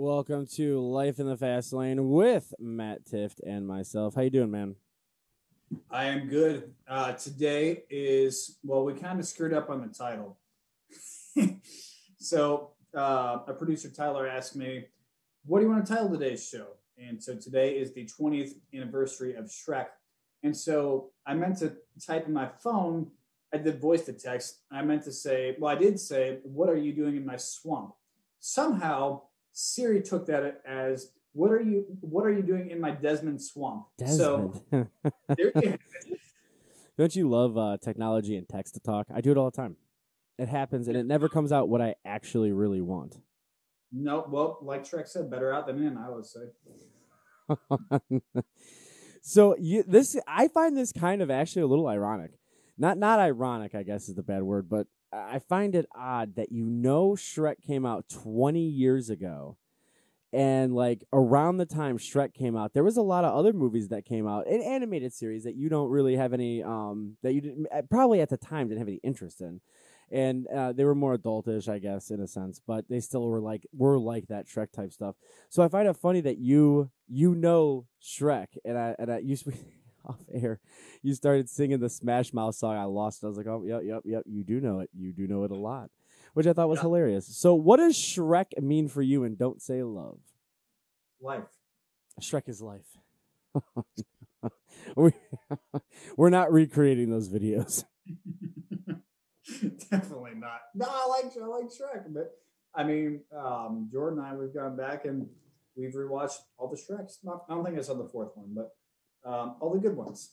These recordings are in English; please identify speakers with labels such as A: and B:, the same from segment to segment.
A: Welcome to Life in the Fast Lane with Matt Tifft and myself. How you doing, man?
B: I am good. Uh, today is well, we kind of screwed up on the title. so uh, a producer Tyler asked me, "What do you want to title today's show?" And so today is the 20th anniversary of Shrek. And so I meant to type in my phone. I did voice to text. I meant to say, well, I did say, "What are you doing in my swamp?" Somehow Siri took that as what are you what are you doing in my Desmond swamp?
A: Desmond.
B: So there you have it.
A: Don't you love uh, technology and text to talk? I do it all the time. It happens, and it never comes out what I actually really want.
B: No, well, like Shrek said, better out than in, I would say.
A: so you, this, I find this kind of actually a little ironic. Not not ironic, I guess is the bad word, but I find it odd that you know Shrek came out 20 years ago. And like around the time Shrek came out, there was a lot of other movies that came out, an animated series that you don't really have any, um, that you didn't, uh, probably at the time didn't have any interest in, and uh, they were more adultish, I guess, in a sense, but they still were like were like that Shrek type stuff. So I find it funny that you you know Shrek, and I and I used to off air, you started singing the Smash Mouth song. I lost. I was like, oh, yep, yep, yep. You do know it. You do know it a lot, which I thought was
B: Yeah.
A: hilarious. So, what does Shrek mean for you? And don't say love.
B: Life.
A: Shrek is life. we, we're not recreating those videos.
B: Definitely not. No, I like I like Shrek, but I mean, um, Jordan and I we've gone back and we've rewatched all the Shreks. Not, I don't think I saw the fourth one, but um, all the good ones.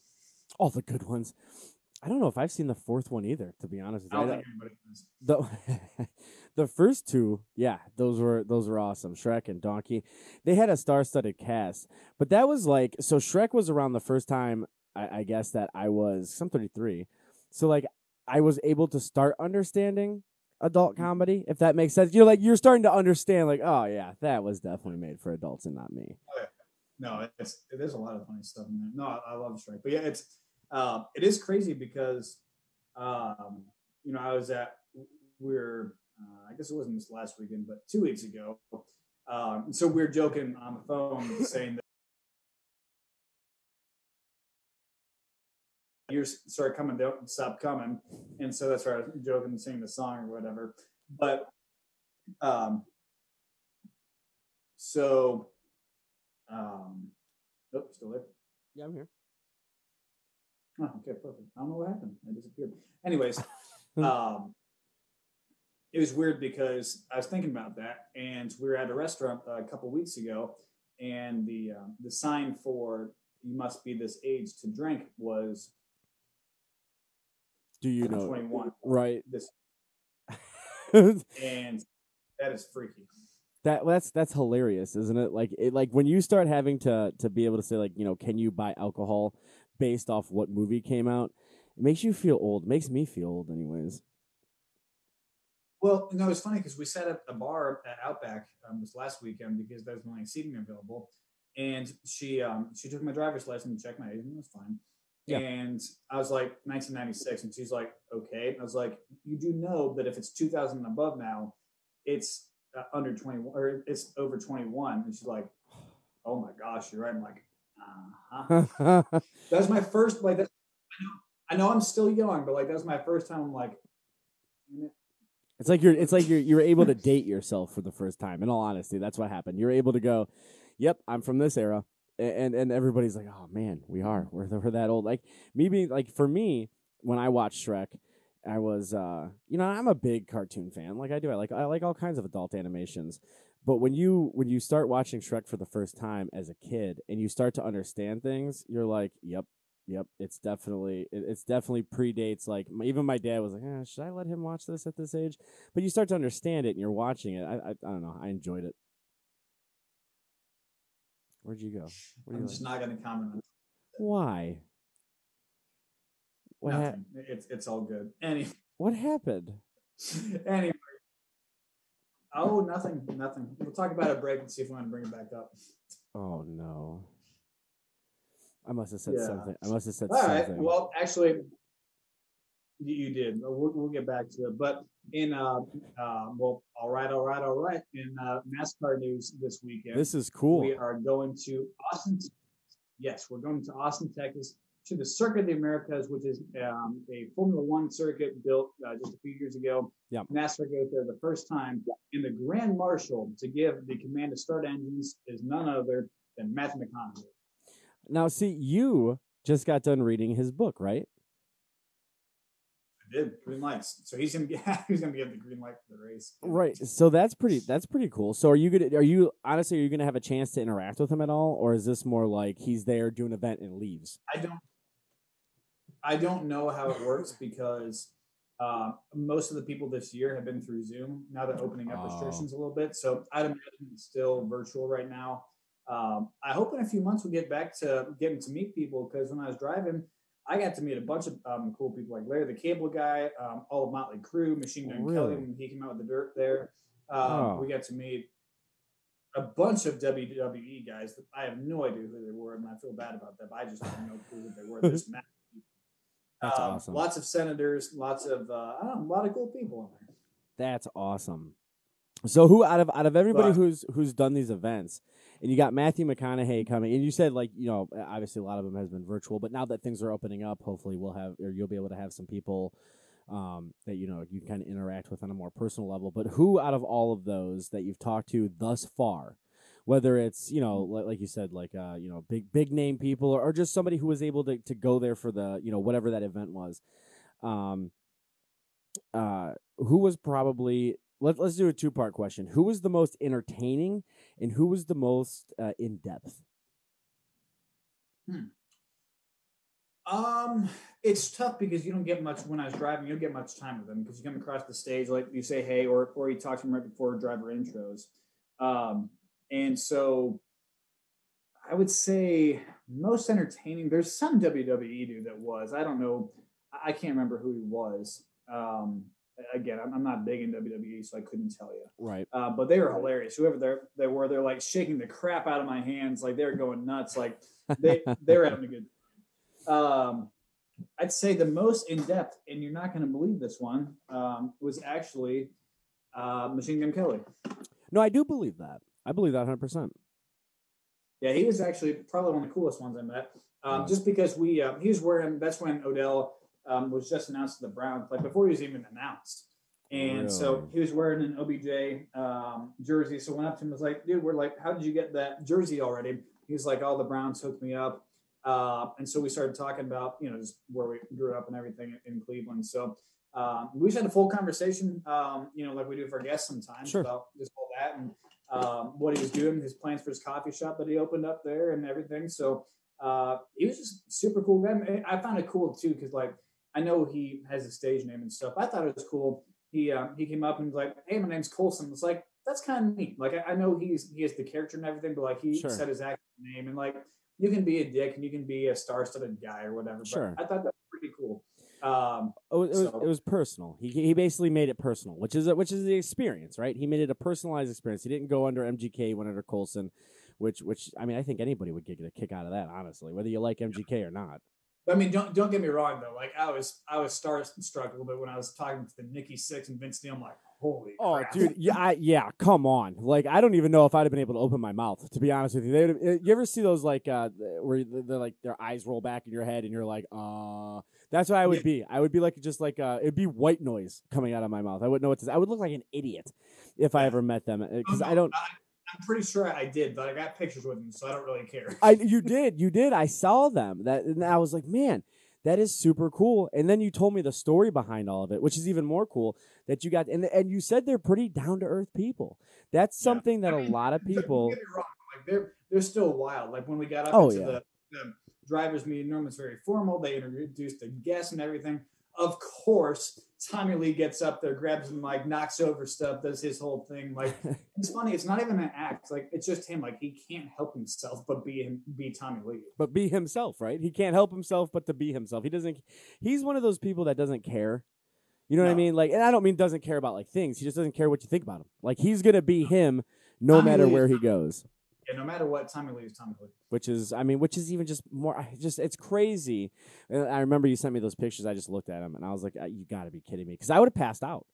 A: All the good ones. I don't know if I've seen the fourth one either, to be honest
B: I don't
A: don't-
B: think anybody has.
A: the the first two, yeah, those were those were awesome. Shrek and Donkey, they had a star-studded cast, but that was like so. Shrek was around the first time I, I guess that I was I'm 33, so like I was able to start understanding adult comedy, if that makes sense. You're like you're starting to understand, like, oh yeah, that was definitely made for adults and not me.
B: No, it's there's a lot of funny stuff in there. No, I, I love Shrek, but yeah, it's uh, it is crazy because um, you know I was at we're uh, I guess it wasn't this last weekend, but two weeks ago. Um, so we're joking on the phone saying that years started coming, don't stop coming, and so that's why I was joking and singing the song or whatever. But um, so um, oh, still there.
A: Yeah, I'm here.
B: Oh, okay, perfect. I don't know what happened. I disappeared. Anyways, um, it was weird because I was thinking about that, and we were at a restaurant uh, a couple weeks ago, and the um, the sign for "you must be this age to drink" was
A: Do you know?
B: 21.
A: Right.
B: This and that is freaky.
A: That's that's hilarious, isn't it? Like it like when you start having to to be able to say like you know can you buy alcohol based off what movie came out, it makes you feel old. It makes me feel old, anyways.
B: Well, no, it's funny because we sat at a bar at Outback um, this last weekend because there was only seating available, and she um, she took my driver's license and checked my age, and it was fine.
A: Yeah.
B: And I was like 1996, and she's like, okay. And I was like, you do know that if it's 2000 and above now, it's uh, under 21 or it's over 21. And she's like, oh my gosh, you're right. I'm like, uh huh. That was my first like. That, I know, I know I'm still young, but like that was my first time. I'm like.
A: It's like you're it's like you're you're able to date yourself for the first time. In all honesty, that's what happened. You're able to go, "Yep, I'm from this era." And and everybody's like, "Oh man, we are. We're we're that old." Like me being like for me, when I watched Shrek, I was uh, you know, I'm a big cartoon fan. Like I do. I like I like all kinds of adult animations. But when you when you start watching Shrek for the first time as a kid and you start to understand things, you're like, "Yep, Yep, it's definitely it, it's definitely predates like my, even my dad was like, eh, should I let him watch this at this age? But you start to understand it and you're watching it. I I, I don't know. I enjoyed it. Where'd you go?
B: I'm
A: you
B: just not going to comment
A: Why? What ha-
B: it's it's all good. Any
A: what happened?
B: anyway. Oh, nothing, nothing. We'll talk about a break and see if we want to bring it back up.
A: Oh no. I must have said
B: Yeah.
A: something. I must have said something.
B: All right. Well, actually, You, you did. We'll, we'll get back to it. But in uh, uh, well, all right, all right, all right. In uh, NASCAR news this weekend,
A: This is cool.
B: we are going to Austin. Yes, we're going to Austin, Texas, to the Circuit of the Americas, which is um, a Formula One circuit built uh, just a few years ago.
A: Yeah.
B: NASCAR goes there the first time, and the Grand Marshal to give the command to start engines is none other than Matthew McConaughey.
A: Now, see, you just got done reading his book, right?
B: I did green lights, so he's gonna get he's gonna get the green light for the race.
A: Right. So that's pretty. That's pretty cool. So are you gonna? Are you honestly? Are you gonna have a chance to interact with him at all, or is this more like he's there, do an event, and leaves?
B: I don't. I don't know how it works because uh, most of the people this year have been through Zoom. Now they're opening up
A: Oh.
B: restrictions a little bit, so I'd imagine it's still virtual right now. Um, I hope in a few months we'll get back to getting to meet people because when I was driving, I got to meet a bunch of um, cool people like Larry the Cable Guy, um, all of Motley Crue, Machine Gun
A: Really?
B: Kelly when he came out with the Dirt there. Um,
A: Oh.
B: We got to meet a bunch of WWE guys that I have no idea who they were, and I feel bad about that. But I just have no clue who they were. Massive people.
A: That's
B: Um,
A: awesome.
B: Lots of senators, lots of uh, I don't know, a lot of cool people in there.
A: That's awesome. So who out of out of everybody
B: But-
A: who's who's done these events, and you got Matthew McConaughey coming, and you said like you know obviously a lot of them has been virtual, but now that things are opening up, hopefully we'll have or you'll be able to have some people um, that you know you kind of interact with on a more personal level. But who out of all of those that you've talked to thus far, whether it's you know like, like you said like uh, you know big big name people or, or just somebody who was able to to go there for the you know whatever that event was, um, uh, who was probably let, let's do a two part question. Who was the most entertaining and who was the most uh, in depth? hmm.
B: Um, it's tough because you don't get much when I was driving. You don't get much time with them because you come across the stage, like you say hey, or or you talk to them right before driver intros. Um, and so I would say most entertaining. There's some WWE dude that was. I don't know. I can't remember who he was. Um, again, I'm, I'm not big in WWE, so I couldn't tell you.
A: Right.
B: Uh, but they were hilarious. Whoever they they were, they're like shaking the crap out of my hands, like they're going nuts. Like they they were having a good. Um, I'd say the most in depth, and you're not going to believe this one, um, was actually uh, Machine Gun Kelly.
A: No, I do believe that. I believe that 100%.
B: Yeah, he was actually probably one of the coolest ones I met. Um. Just because we um, he was wearing that's when Odell um, was just announced to the Browns, like before he was even announced. And so he was wearing an OBJ um, jersey. So I went up to him and was like, dude, we're like, how did you get that jersey already? He's like, oh, the Browns hooked me up. Uh, and so we started talking about, you know, just where we grew up and everything in Cleveland. So um, we just had a full conversation, um, you know, like we do for guests sometimes
A: Sure.
B: about just all that and um, what he was doing, his plans for his coffee shop that he opened up there and everything. So uh, he was just super cool guy. I found it cool too because like I know he has a stage name and stuff. I thought it was cool. He um, he came up and was like, "Hey, my name's Colson." It's like that's kind of neat. Like I, I know he's he has the character and everything, but like he
A: Sure.
B: said his actual name and like you can be a dick and you can be a star-studded guy or whatever. But
A: Sure.
B: I thought that was pretty cool. Um,
A: Oh, it was,
B: So-
A: it was personal. He, he basically made it personal, which is a, which is the experience, right? He made it a personalized experience. He didn't go under MGK, went under Colson, which which I mean I think anybody would get a kick out of that, honestly, whether you like MGK or not.
B: I mean, don't don't get me wrong though. Like I was I was starstruck a little bit when I was talking to the Nikki Sixx and Vince Neil. I'm like, holy
A: Oh,
B: crap.
A: dude, yeah, I, yeah, come on. Like, I don't even know if I'd have been able to open my mouth. To be honest with you, they would. You ever see those like uh, where they're they're, like their eyes roll back in your head, and you're like, uh. That's what I would
B: Yeah.
A: be. I would be like just like uh, it'd be white noise coming out of my mouth. I wouldn't know what to. say. I would look like an idiot if I ever met them because
B: Oh,
A: I don't.
B: I'm pretty sure I did, but I got pictures with him, so I don't really care.
A: I you did you did I saw them that and I was like man that is super cool and then you told me the story behind all of it which is even more cool that you got and and you said they're pretty down to earth people that's
B: Yeah.
A: something that
B: I
A: a
B: mean,
A: lot of
B: Don't
A: people
B: get me wrong, like they're they're still wild. Like when we got up
A: Oh,
B: into
A: yeah.
B: the, the drivers meeting room, it's very formal. They introduced the guests and everything. Of course, Tommy Lee gets up there, grabs him, like knocks over stuff, does his whole thing. Like it's funny. It's not even an act. Like it's just him. Like he can't help himself but be him, be Tommy Lee.
A: but be himself right he can't help himself but to be himself he doesn't he's one of those people that doesn't care you know what I mean like and I don't mean doesn't care about like things he just doesn't care what you think about him like he's gonna be him no
B: Tommy
A: matter
B: Lee
A: where he goes
B: Yeah, no matter what, Tommy Lee is Tommy Lee.
A: which is I mean, which is even just more. I just it's crazy. And I remember you sent me those pictures. I just looked at them and I was like, "Uh, you got to be kidding me, because I would have passed out.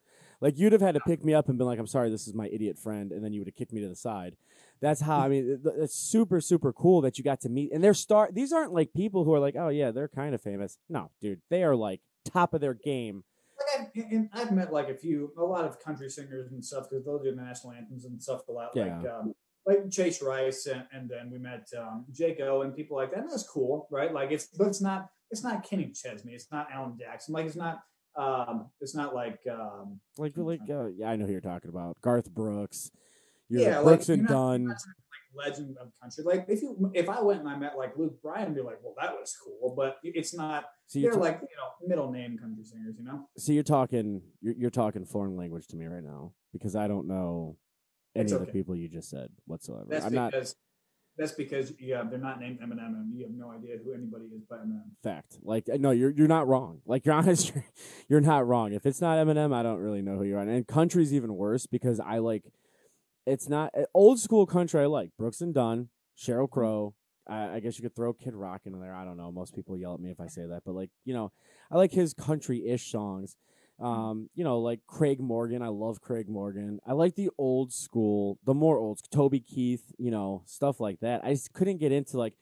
A: Like you'd have had to pick me up and been like, I'm sorry, this is my idiot friend, and then you would have kicked me to the side. That's how I mean. It's super super cool that you got to meet. And they're star. These aren't like people who are like, oh yeah, they're kind of famous. No, dude, they are like top of their game.
B: Like I've, and I've met like a few, a lot of country singers and stuff because they'll do the national anthems and stuff a lot. Like
A: Yeah.
B: um, like Chase Rice, and, and then we met um, Jake Owen and people like that. And that's cool, right? Like it's, but it's not, it's not Kenny Chesney, it's not Alan Jackson, like it's not, um, it's not like, um,
A: Like like uh, yeah, I know who you're talking about. Garth Brooks. You're
B: Yeah, like,
A: Brooks
B: you're
A: and Dunn.
B: not like legend of country. Like if you, if I went and I met like Luke Bryan, I'd be like, well, that was cool, but it's not.
A: So you're
B: They're like you know middle name country singers, you know.
A: So you're talking you're, you're talking foreign language to me right now because I don't know any
B: It's
A: of the people you just said whatsoever.
B: That's
A: I'm not
B: because that's because yeah, they're not named Eminem, and you have no idea who anybody is but Eminem.
A: fact. Like no, you're you're not wrong. Like you're honest, you're not wrong. If it's not Eminem, I don't really know who you are. And country's even worse because I like it's not uh, old school country. I like Brooks and Dunn, Sheryl Crow. I, I guess you could throw Kid Rock in there. I don't know. Most people yell at me if I say that, but like you know, I like his country-ish songs. Um, you know, like Craig Morgan. I love Craig Morgan. I like the old school, the more old Toby Keith. You know, stuff like that. I just couldn't get into like.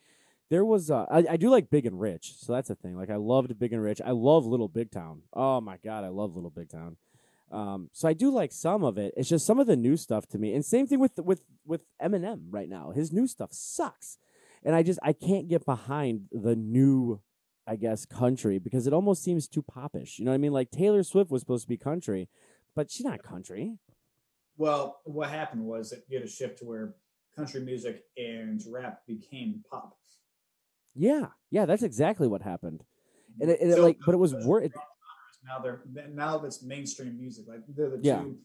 A: There was uh, I, I do like Big and Rich, so that's a thing. Like I loved Big and Rich. I love Little Big Town. Oh my god, I love Little Big Town. Um, so I do like some of it. It's just some of the new stuff to me. And same thing with with with Eminem right now. His new stuff sucks, and I just I can't get behind the new, I guess, country because it almost seems too popish. You know what I mean? Like Taylor Swift was supposed to be country, but she's not country.
B: Well, what happened was that you had a shift to where country music and rap became pop.
A: Yeah, yeah, that's exactly what happened. And it, and it
B: So-
A: like, but it was wor-
B: now they're now that's mainstream music. Like they're the
A: Yeah.
B: two.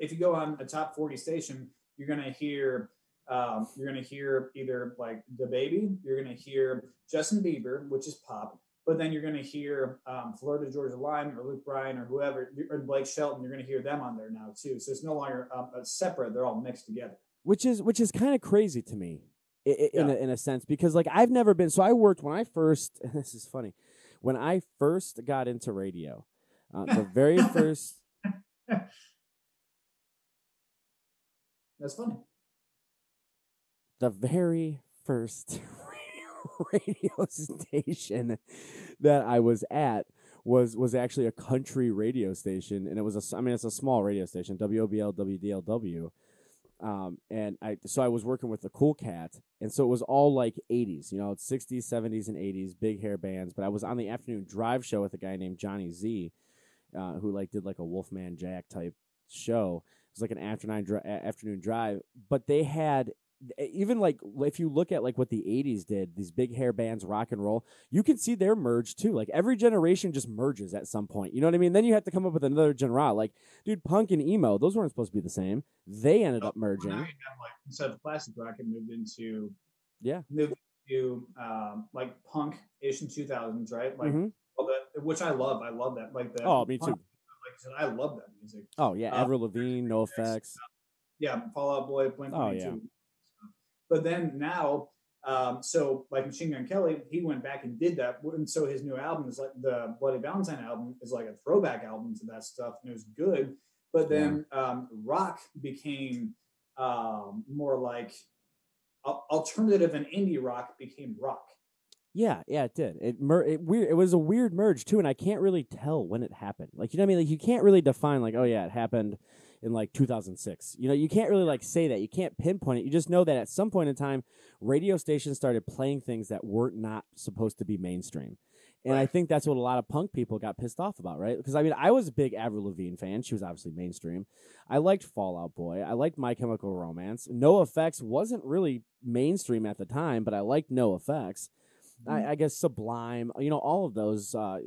B: If you go on a top forty station, you're gonna hear um, you're gonna hear either like the baby, you're gonna hear Justin Bieber, which is pop, but then you're gonna hear um, Florida Georgia Line or Luke Bryan or whoever or Blake Shelton. You're gonna hear them on there now too. So it's no longer um, separate; they're all mixed together.
A: which is which is kind of crazy to me in
B: Yeah.
A: a, in a sense because like I've never been so I worked when I first this is funny when I first got into radio uh, the very first
B: That's funny.
A: The very first radio station that I was at was was actually a country radio station and it was a I mean it's a small radio station WOBL WDLW um and I so I was working with the Cool Cat and so it was all like 80s you know 60s 70s and 80s big hair bands but I was on the afternoon drive show with a guy named Johnny Z uh, who like did like a Wolfman Jack type show. It was like an afternoon dri- afternoon drive but they had even like if you look at like what the 80s did these big hair bands rock and roll you can see their merge too like every generation just merges at some point you know what i mean then you have to come up with another genre like dude punk and emo those weren't supposed to be the same they ended up merging
B: have, like instead of classic rock, and moved into
A: yeah
B: moved to um, like punk ish in 2000s, right? Like
A: Mhm.
B: all that, which I love. I love that. Like the
A: oh me
B: punk,
A: too
B: Like I said, I love that music.
A: oh yeah
B: Uh,
A: avril lavigne NOFX
B: Yeah, Fall Out Boy, Blink
A: Oh,
B: 182. But then now, um, so like Machine Gun Kelly, he went back and did that, and so his new album is like the Bloody Valentine album is like a throwback album to that stuff, and it was good. But then um, rock became um, more like alternative and indie rock became rock.
A: Yeah, yeah, it did. It mer- it weird. It was a weird merge too, and I can't really tell when it happened. Like you know what I mean? Like you can't really define like, oh yeah, it happened in like 2006. You know, you can't really like say that. You can't pinpoint it. You just know that at some point in time, radio stations started playing things that weren't not supposed to be mainstream. And I think that's what a lot of punk people got pissed off about, right? Because I mean, I was a big Avril Lavigne fan. She was obviously mainstream. I liked Fall Out Boy. I liked My Chemical Romance. NOFX wasn't really mainstream at the time, but I liked NOFX. I, I guess Sublime, you know, all of those. Uh,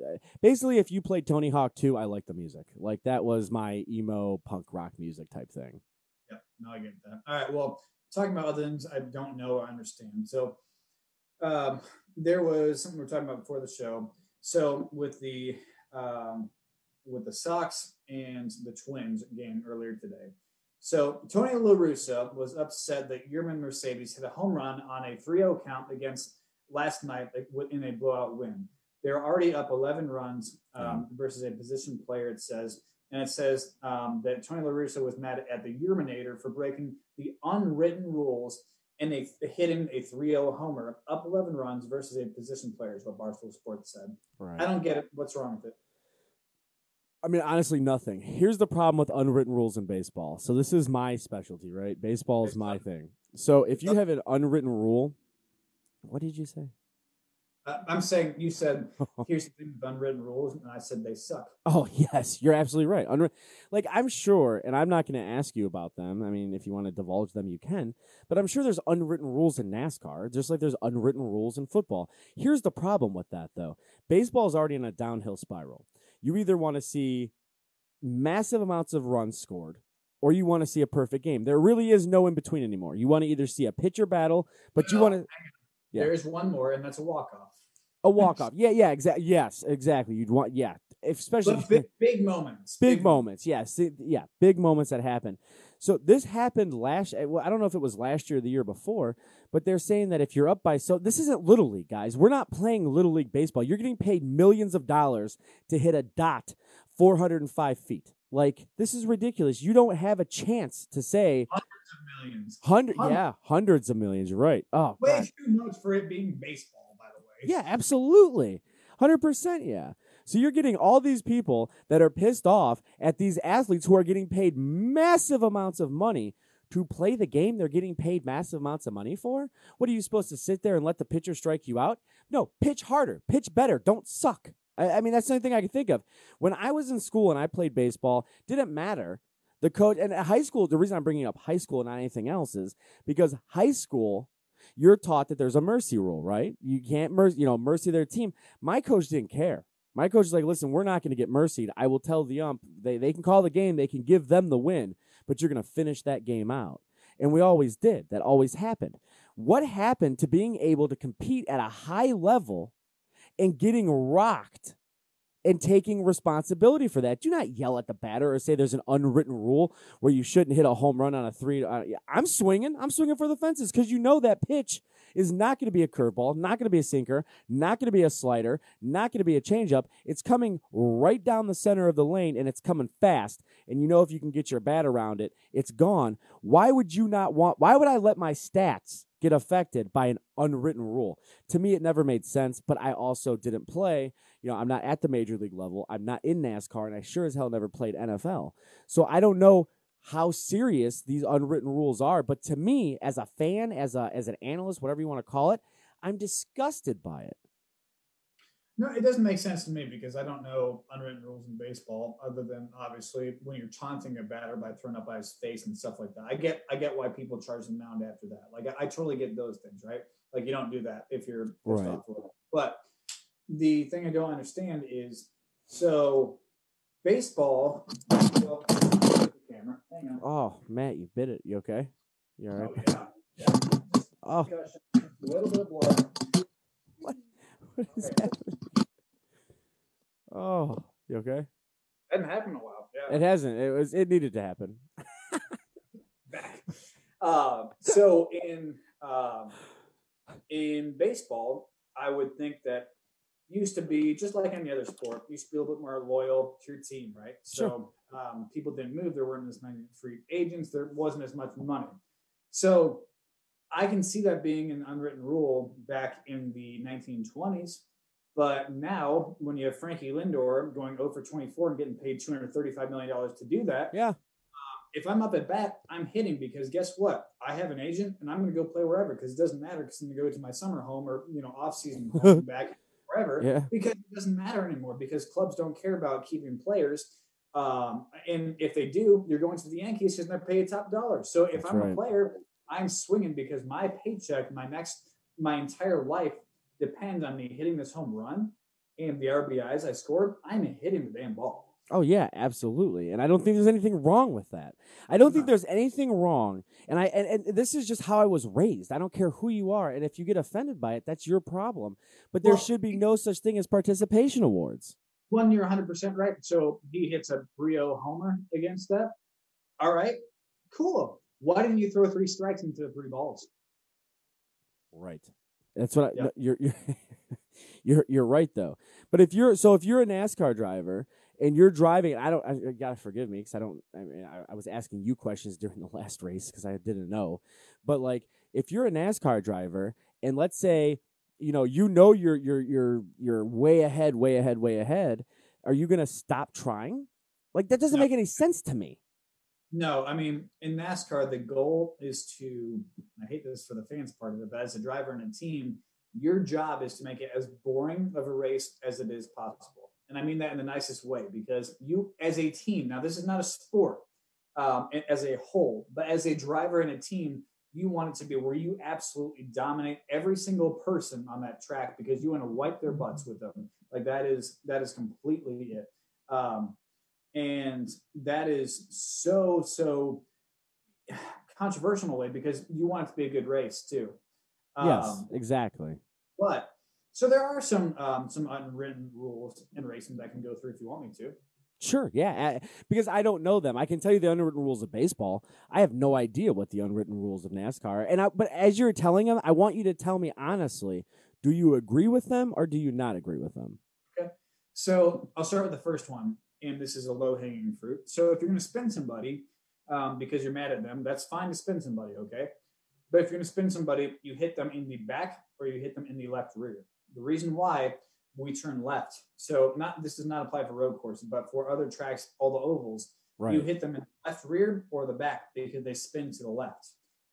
A: basically, if you played Tony Hawk 2, I like the music. Like that was my emo punk rock music type thing.
B: Yeah, no, I get that. All right, well, talking about other things I don't know or understand. So, um, there was something we were talking about before the show. So with the um, with the Sox and the Twins game earlier today, So Tony La Russa was upset that Yermin Mercedes hit a home run on a 3-0 count against last night in a blowout win. They're already up 11 runs um, versus a position player. It says, and it says um, that Tony La Russa was mad at the Yerminator for breaking the unwritten rules and they hitting a 3-0 homer up 11 runs versus a position player is what Barstool Sports said. Right. I don't get it. What's wrong with it?
A: I mean, honestly, nothing. Here's the problem with unwritten rules in baseball. So this is my specialty, right? Baseball is my thing. So if you have an unwritten rule, what did you say?
B: I'm saying you said here's the thing with unwritten rules, and I said they suck.
A: Oh yes, you're absolutely right. Like I'm sure, and I'm not going to ask you about them. I mean, if you want to divulge them, you can. But I'm sure there's unwritten rules in NASCAR, just like there's unwritten rules in football. Here's the problem with that, though. Baseball is already in a downhill spiral. You either want to see massive amounts of runs scored, or you want to see a perfect game. There really is no in between anymore. You want to either see a pitcher battle, but you want to.
B: Yeah. There is one more, and that's a walk off.
A: A walk off. yeah, yeah, exactly. Yes, exactly. You'd want, yeah, especially
B: big, big, moments.
A: Big, big moments. Yes, yeah, yeah, big moments that happen. So this happened last. Eh, well, I don't know if it was last year or the year before, but they're saying that if you're up by so this isn't little league, guys. We're not playing little league baseball. You're getting paid millions of dollars to hit a dot 405 feet. Like this is ridiculous. You don't have a chance to say
B: of millions.
A: Hundred, yeah, hundreds of millions. You're right. Oh,
B: way God. too much for it being baseball. By the way.
A: Yeah, absolutely. 100% yeah. So you're getting all these people that are pissed off at these athletes who are getting paid massive amounts of money to play the game they're getting paid massive amounts of money for? What are you supposed to sit there and let the pitcher strike you out? No, pitch harder, pitch better, don't suck. I, I mean, that's the only thing I can think of. When I was in school and I played baseball, didn't matter. The coach and high school, the reason I'm bringing up high school and not anything else is because high school you're taught that there's a mercy rule, right? You can't mercy, you know, mercy their team. My coach didn't care. My coach is like, listen, we're not going to get mercied. I will tell the ump they, they can call the game, they can give them the win, but you're going to finish that game out. And we always did. That always happened. What happened to being able to compete at a high level and getting rocked and taking responsibility for that. Do not yell at the batter or say there's an unwritten rule where you shouldn't hit a home run on a three. Uh, I'm swinging. I'm swinging for the fences because you know that pitch is not going to be a curveball, not going to be a sinker, not going to be a slider, not going to be a changeup. It's coming right down the center of the lane and it's coming fast. And you know if you can get your bat around it, it's gone. Why would you not want? Why would I let my stats? Get affected by an unwritten rule. To me, it never made sense, but I also didn't play. You know, I'm not at the major league level. I'm not in NASCAR, and I sure as hell never played NFL. So I don't know how serious these unwritten rules are. But to me, as a fan, as a as an analyst, whatever you want to call it, I'm disgusted by it.
B: No, it doesn't make sense to me because I don't know unwritten rules in baseball other than obviously when you're taunting a batter by throwing up by his face and stuff like that. I get I get why people charge the mound after that. Like I, I totally get those things, right? Like you don't do that if you're right. But the thing I don't understand is so baseball. Well,
A: camera. Hang on. Oh, Matt, you bit it. You okay? You all right?
B: Oh, yeah. yeah. Oh. A little bit of blood.
A: What? What is okay. happening? Oh, you okay?
B: It hasn't happened in a while. Yeah.
A: It hasn't. It was. It needed to happen.
B: Back. Uh, so in um, in baseball, I would think that used to be just like any other sport. Used to be a little bit more loyal to your team, right? So um, people didn't move. There weren't as many free agents. There wasn't as much money. So I can see that being an unwritten rule back in the 1920s but now, when you have Frankie Lindor going 0 for 24 and getting paid $235 million to do that,
A: yeah. Uh,
B: if I'm up at bat, I'm hitting because guess what? I have an agent and I'm going to go play wherever because it doesn't matter because I'm going to go to my summer home or, you know, off season back wherever
A: yeah.
B: because it doesn't matter anymore because clubs don't care about keeping players. Um, and if they do, you're going to the Yankees because they're paid top dollar. So if That's I'm right. a player, I'm swinging because my paycheck, my next, my entire life depend on me hitting this home run and the RBIs I scored, I'm hitting the damn ball.
A: Oh yeah, absolutely. And I don't think there's anything wrong with that. I don't think there's anything wrong. And I and, and this is just how I was raised. I don't care who you are. And if you get offended by it, that's your problem. But there well, should be no such thing as participation awards.
B: One, you're 100% right. So he hits a Brio homer against that. All right. Cool. Why didn't you throw three strikes into the three balls?
A: Right. That's what I,
B: Yeah.
A: no, you're you're you're you're right though. But if you're so if you're a NASCAR driver and you're driving, I don't. I, gotta forgive me because I don't. I mean, I, I was asking you questions during the last race because I didn't know. But like, if you're a NASCAR driver and let's say, you know, you know you're you're you're you're way ahead, way ahead, way ahead, are you gonna stop trying? Like that doesn't
B: No.
A: make any sense to me.
B: No, I mean in NASCAR, the goal is to. I hate this for the fans part of it, but as a driver and a team, your job is to make it as boring of a race as it is possible. And I mean that in the nicest way because you, as a team, now this is not a sport um, as a whole, but as a driver and a team, you want it to be where you absolutely dominate every single person on that track because you want to wipe their butts with them. Like that is that is completely it. Um, and that is so so controversial in a way because you want it to be a good race too.
A: yes,
B: Um,
A: exactly.
B: but so there are some um, some unwritten rules in racing that I can go through if you want me to.
A: Sure, yeah, because I don't know them. I can tell you the unwritten rules of baseball. I have no idea what the unwritten rules of NASCAR. are. And I, but as you're telling them, I want you to tell me honestly: Do you agree with them or do you not agree with them?
B: Okay, so I'll start with the first one, and this is a low hanging fruit. So if you're going to spin somebody um, because you're mad at them, that's fine to spin somebody, okay? But if you're going to spin somebody, you hit them in the back or you hit them in the left rear. The reason why we turn left. So not this does not apply for road courses, but for other tracks, all the ovals,
A: Right.
B: you hit them in the left rear or the back because they spin to the left.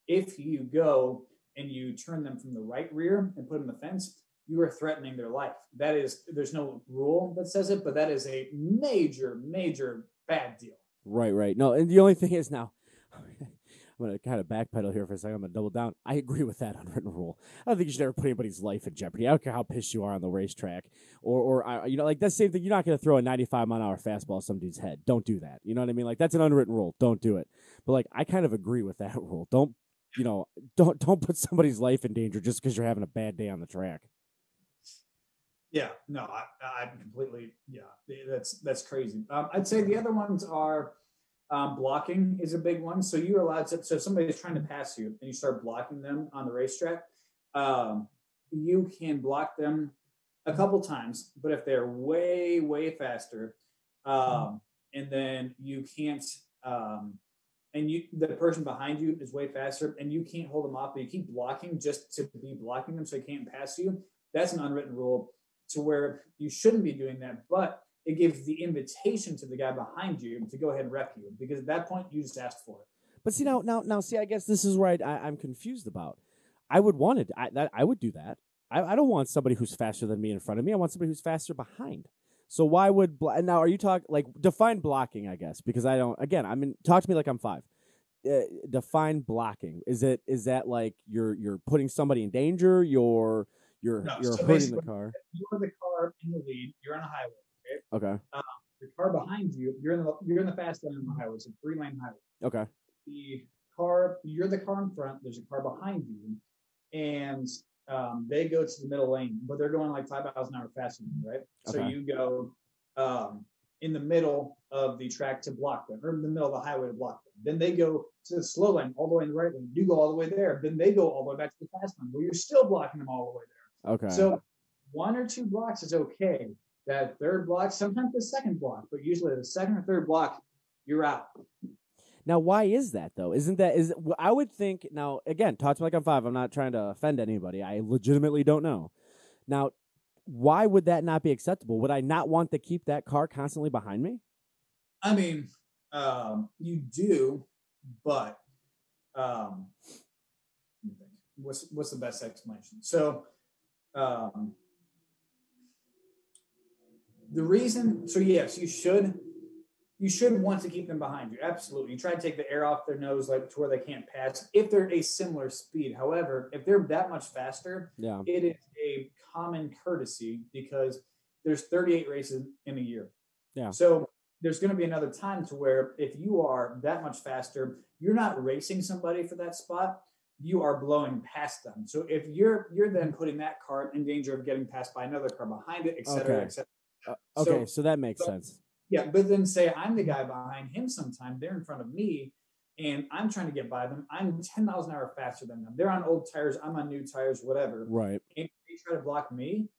B: If you go and you turn them from the right rear and put them in the fence, you are threatening their life. That is, there's no rule that says it, but that is a major, major bad deal.
A: Right, right. No, and the only thing is now, I'm going to kind of backpedal here for a second. I'm going to double down. I agree with that unwritten rule. I don't think you should ever put anybody's life in jeopardy. I don't care how pissed you are on the racetrack, or, or uh, you know, like that same thing. You're not going to throw a 95 mile an hour fastball at some dude's head. Don't do that. You know what I mean? Like that's an unwritten rule. Don't do it. But like, I kind of agree with that rule. Don't, you know, don't don't put somebody's life in danger just because you're having a bad day on the track.
B: Yeah, no, I, I'm completely, yeah, that's that's crazy. Um, I'd say the other ones are um, blocking is a big one. So you're allowed to, so if somebody's trying to pass you and you start blocking them on the racetrack, um, you can block them a couple times, but if they're way, way faster, um, and then you can't, um, and you the person behind you is way faster, and you can't hold them off, but you keep blocking just to be blocking them so they can't pass you. That's an unwritten rule to where you shouldn't be doing that, but it gives the invitation to the guy behind you to go ahead and rep you because at that point you just asked for it.
A: But see now, now, now, see, I guess this is where I, I'm confused about. I would want it. I, that, I would do that. I, I don't want somebody who's faster than me in front of me. I want somebody who's faster behind. So why would now? Are you talking like define blocking? I guess because I don't. Again, I mean, talk to me like I'm five. Uh, define blocking. Is it is that like you're you're putting somebody in danger? You're you're
B: No,
A: you're
B: so
A: hurting the car.
B: You're the car in the lead. You're on a highway.
A: Okay.
B: The car behind you. You're in the you're in the fast lane on the highway. It's a three lane highway.
A: Okay.
B: the car, you're the car in front, there's a car behind you, and um, they go to the middle lane, but they're going like five miles an hour faster than you, right? So you go um, in the middle of the track to block them, or in the middle of the highway to block them. Then they go to the slow lane, all the way in the right lane. You go all the way there. Then they go all the way back to the fast lane, where you're still blocking them all the way there.
A: Okay.
B: So one or two blocks is okay. That third block, sometimes the second block, but usually the second or third block, you're out.
A: Now, why is that though? Isn't that is? I would think now. Again, talk to me like I'm five. I'm not trying to offend anybody. I legitimately don't know. Now, why would that not be acceptable? Would I not want to keep that car constantly behind me?
B: I mean, um, you do, but um, let me think. what's what's the best explanation? So, um, the reason, so yes, you should, you should want to keep them behind you. Absolutely, you try to take the air off their nose, like to where they can't pass. If they're a similar speed, however, if they're that much faster,
A: Yeah.
B: it is a common courtesy because there's 38 races in a year.
A: Yeah.
B: So there's going to be another time to where if you are that much faster, you're not racing somebody for that spot. You are blowing past them. So if you're you're then putting that car in danger of getting passed by another car behind it, et cetera,
A: Okay.
B: et cetera.
A: Uh, okay,
B: So-
A: so, that makes
B: so-
A: sense.
B: Yeah, but then say I'm the guy behind him sometime, they're in front of me. and I'm trying to get by them. I'm 10 miles an hour faster than them. They're on old tires. I'm on new tires, whatever.
A: Right.
B: And they try to block me.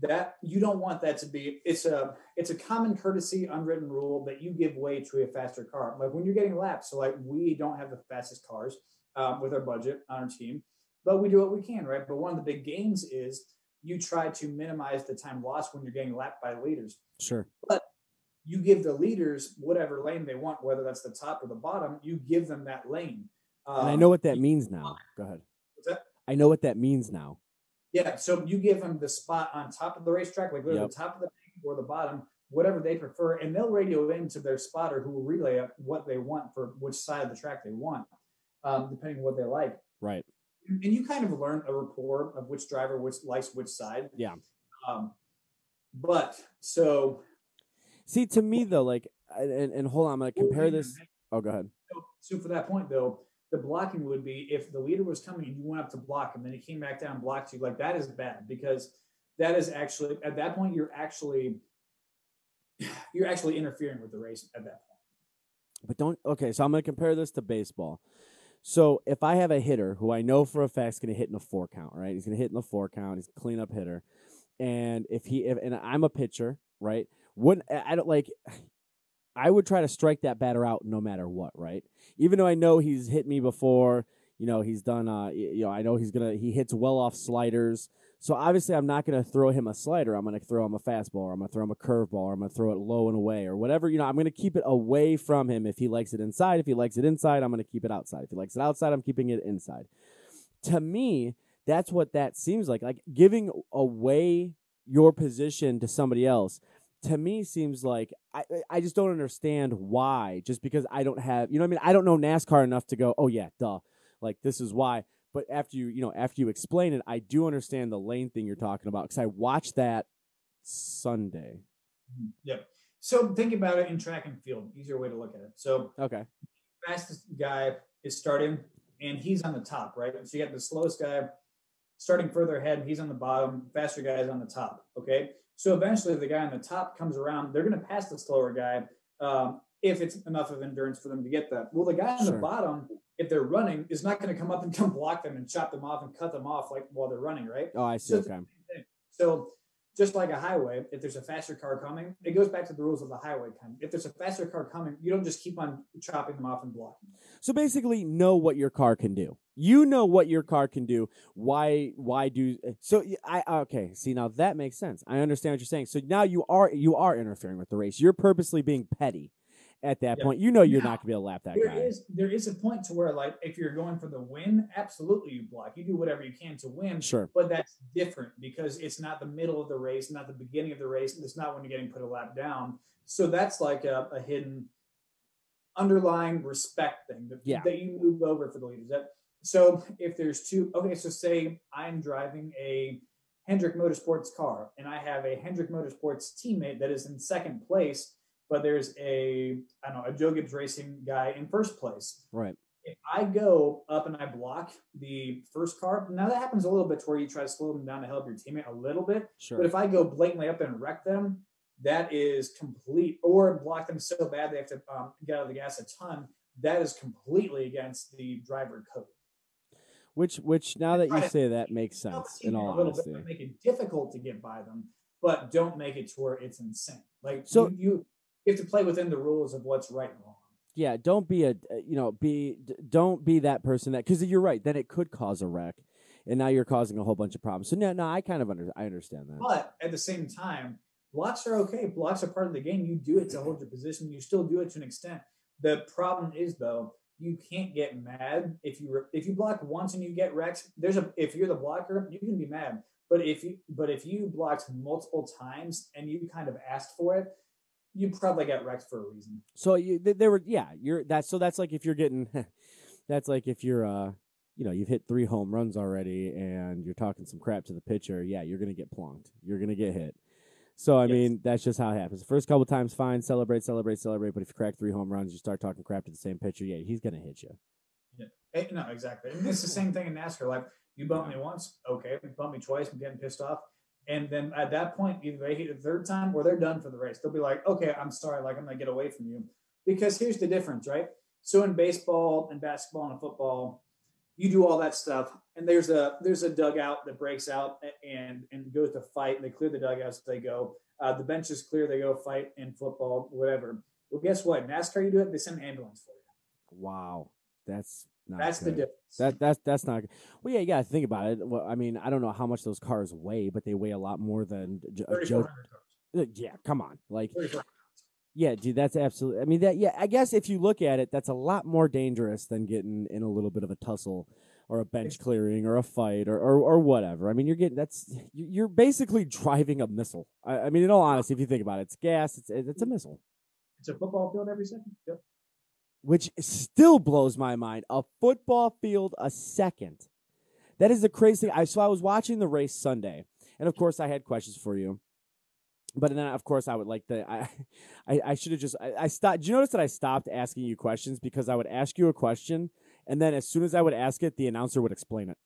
B: That you don't want that to be. It's a it's a common courtesy, unwritten rule that you give way to a faster car. Like when you're getting laps. So like we don't have the fastest cars um, with our budget on our team, but we do what we can, right? But one of the big gains is you try to minimize the time lost when you're getting lapped by leaders.
A: Sure.
B: But you give the leaders whatever lane they want, whether that's the top or the bottom. You give them that lane.
A: Um, and I know what that means now. Go ahead.
B: What's that?
A: I know what that means now.
B: Yeah. So you give them the spot on top of the racetrack, like yep. the top of the or the bottom, whatever they prefer, and they'll radio into their spotter who will relay up what they want for which side of the track they want, um, depending on what they like.
A: Right.
B: And you kind of learn a rapport of which driver which likes which side.
A: Yeah.
B: Um, but so
A: see to me though, like, and, and hold on, I'm gonna compare this. Oh, go ahead.
B: So, so for that point though, the blocking would be if the leader was coming and you went up to block him, then he came back down and blocked you. Like that is bad because that is actually at that point you're actually you're actually interfering with the race at that point.
A: But don't okay, so I'm gonna compare this to baseball. So if I have a hitter who I know for a fact is gonna hit in the four count, right? He's gonna hit in the four count, he's a cleanup hitter. And if he if, and I'm a pitcher, right? Wouldn't I don't like I would try to strike that batter out no matter what, right? Even though I know he's hit me before, you know, he's done uh you know, I know he's gonna he hits well off sliders. So obviously, I'm not going to throw him a slider. I'm going to throw him a fastball, or I'm going to throw him a curveball, or I'm going to throw it low and away, or whatever. You know, I'm going to keep it away from him. If he likes it inside, if he likes it inside, I'm going to keep it outside. If he likes it outside, I'm keeping it inside. To me, that's what that seems like. Like giving away your position to somebody else. To me, seems like I I just don't understand why. Just because I don't have, you know, I mean, I don't know NASCAR enough to go, oh yeah, duh, like this is why but after you, you know, after you explain it, I do understand the lane thing you're talking about because I watched that Sunday.
B: Mm-hmm. Yep. So think about it in track and field. Easier way to look at it. So
A: okay,
B: fastest guy is starting, and he's on the top, right? So you got the slowest guy starting further ahead. He's on the bottom. Faster guy is on the top. Okay. So eventually, the guy on the top comes around, they're going to pass the slower guy um, if it's enough of endurance for them to get that. Well, the guy on sure. the bottom if they're running, is not going to come up and come block them and chop them off and cut them off like while they're running, right?
A: Oh, I see. So, okay.
B: So just like a highway, if there's a faster car coming, it goes back to the rules of the highway. Kind of. If there's a faster car coming, you don't just keep on chopping them off and blocking.
A: So basically, know what your car can do. You know what your car can do. Why? Why do? So I okay. See now that makes sense. I understand what you're saying. So now you are you are interfering with the race. You're purposely being petty at that yeah. point. You know you're not going to be able to lap that
B: there
A: guy.
B: Is, there is a point to where, like, if you're going for the win, absolutely you block. You do whatever you can to win.
A: Sure.
B: But that's different because it's not the middle of the race, not the beginning of the race. It's not when you're getting put a lap down. So that's like a, a hidden underlying respect thing that,
A: yeah.
B: that you move over for the leaders. That, so if there's two, okay, so say I'm driving a Hendrick Motorsports car and I have a Hendrick Motorsports teammate that is in second place but there's a I don't know a Joe Gibbs Racing guy in first place.
A: Right.
B: If I go up and I block the first car, now that happens a little bit to where you try to slow them down to help your teammate a little bit.
A: Sure.
B: But if I go blatantly up and wreck them, that is complete, or block them so bad they have to um, get out of the gas a ton. That is completely against the driver code.
A: Which, which now that you say that makes sense. In all honesty,
B: bit, make it difficult to get by them, but don't make it to where it's insane. Like
A: so,
B: you, you you have to play within the rules of what's right and wrong.
A: Yeah, don't be a uh, you know be don't be that person that because you're right. Then it could cause a wreck, and now you're causing a whole bunch of problems. So no, no, I kind of under I understand that.
B: But at the same time, blocks are okay. Blocks are part of the game. You do it to hold your position. You still do it to an extent. The problem is though, you can't get mad if you if you block once and you get wrecked. There's a if you're the blocker, you can be mad. But if you but if you blocked multiple times and you kind of asked for it, you probably got wrecked for a reason.
A: So you there were yeah you're that's so that's like if you're getting that's like if you're uh you know you've hit three home runs already and you're talking some crap to the pitcher yeah you're gonna get plunked you're gonna get hit. So I yes. mean that's just how it happens. The first couple times fine celebrate celebrate celebrate but if you crack three home runs you start talking crap to the same pitcher yeah he's gonna hit you.
B: Yeah. No exactly. And it's the same thing in NASCAR. Like you bump me once, okay. You bump me twice, I'm getting pissed off and then at that point, either they hit a third time or they're done for the race. They'll be like, okay, I'm sorry, like I'm gonna get away from you. Because here's the difference, right? So in baseball and basketball and football, you do all that stuff, and there's a there's a dugout that breaks out and and goes to fight. And they clear the dugouts. They go. Uh, the bench is clear. They go fight in football, whatever. Well, guess what? NASCAR, you do it. They send an ambulance for you.
A: Wow, that's not
B: That's the
A: good.
B: difference.
A: That that's that's not. good. Well, yeah, you got to think about it. Well, I mean, I don't know how much those cars weigh, but they weigh a lot more than a.
B: 3,400 cars.
A: Uh, Yeah, come on, like yeah, dude, that's absolutely. I mean, that yeah, I guess if you look at it, that's a lot more dangerous than getting in a little bit of a tussle or a bench clearing or a fight or or, or whatever. I mean, you're getting that's you- you're basically driving a missile. I, I mean, in all honesty, if you think about it, it's gas. It's it's a missile.
B: It's a football field every second. Yep.
A: Which still blows my mind. A football field a second. That is the crazy thing. I so I was watching the race Sunday, and of course I had questions for you. But then, of course, I would like the I, I, I should have just I, I stopped. Do you notice that I stopped asking you questions because I would ask you a question, and then as soon as I would ask it, the announcer would explain it.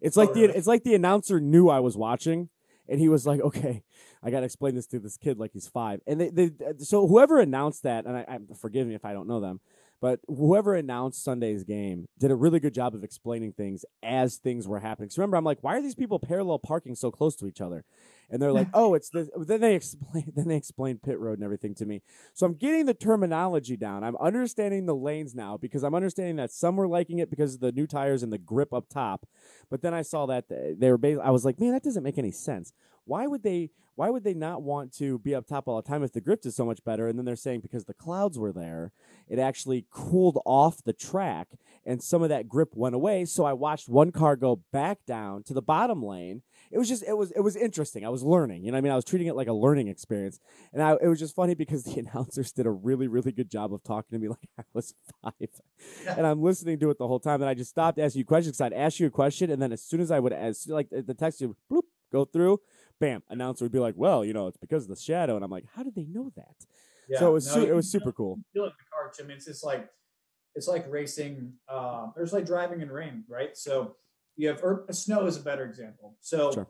A: It's like
B: Oh,
A: the
B: really?
A: it's like the announcer knew I was watching, and he was like, "Okay, I got to explain this to this kid like he's five. And they, they so whoever announced that, and I, I forgive me if I don't know them, but whoever announced Sunday's game did a really good job of explaining things as things were happening. So remember, I'm like, why are these people parallel parking so close to each other? And they're like, oh, it's this. Then they explain. Then they explain pit road and everything to me. So I'm getting the terminology down. I'm understanding the lanes now because I'm understanding that some were liking it because of the new tires and the grip up top. But then I saw that they they were. Basically, I was like, man, that doesn't make any sense. Why would they? Why would they not want to be up top all the time if the grip is so much better? And then they're saying because the clouds were there, it actually cooled off the track and some of that grip went away. So I watched one car go back down to the bottom lane. It was just it was it was interesting. I was learning. You know what I mean? I was treating it like a learning experience. And I, it was just funny because the announcers did a really, really good job of talking to me like I was five. And I'm listening to it the whole time. And I just stopped asking you questions because I'd ask you a question. And then as soon as I would, as like the text would bloop, go through, bam, announcer would be like, well, you know, it's because of the shadow. And I'm like, how did they know that?
B: Yeah.
A: so it was,
B: No,
A: su- it was super cool.
B: feel it the car. I mean, it's just like it's like racing. Um, or it's like driving in rain, right? So you have snow is a better example. So
A: Sure.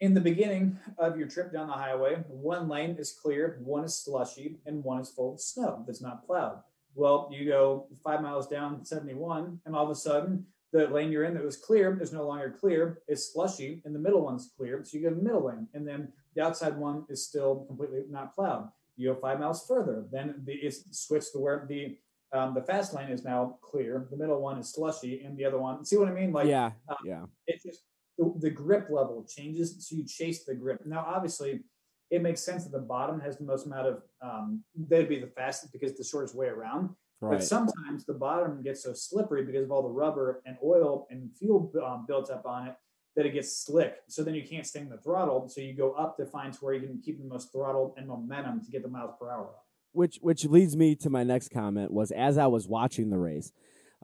B: in the beginning of your trip down the highway, one lane is clear, one is slushy, and one is full of snow that's not plowed. Well, you go five miles down 71, and all of a sudden the lane you're in that was clear is no longer clear. It's slushy, and the middle one's clear. So you go to the middle lane, and then the outside one is still completely not plowed. You go five miles further, then the, it's switched to where the um, the fast lane is now clear. The middle one is slushy, and the other one. See what I mean? Like
A: yeah,
B: uh,
A: yeah.
B: it's just the, the grip level changes, so you chase the grip. Now, obviously, it makes sense that the bottom has the most amount of um, that'd be the fastest because it's the shortest way around.
A: Right.
B: But sometimes the bottom gets so slippery because of all the rubber and oil and fuel um, built up on it that it gets slick. So then you can't stay in the throttle. So you go up to find to where you can keep the most throttle and momentum to get the miles per hour up.
A: Which which leads me to my next comment was as I was watching the race,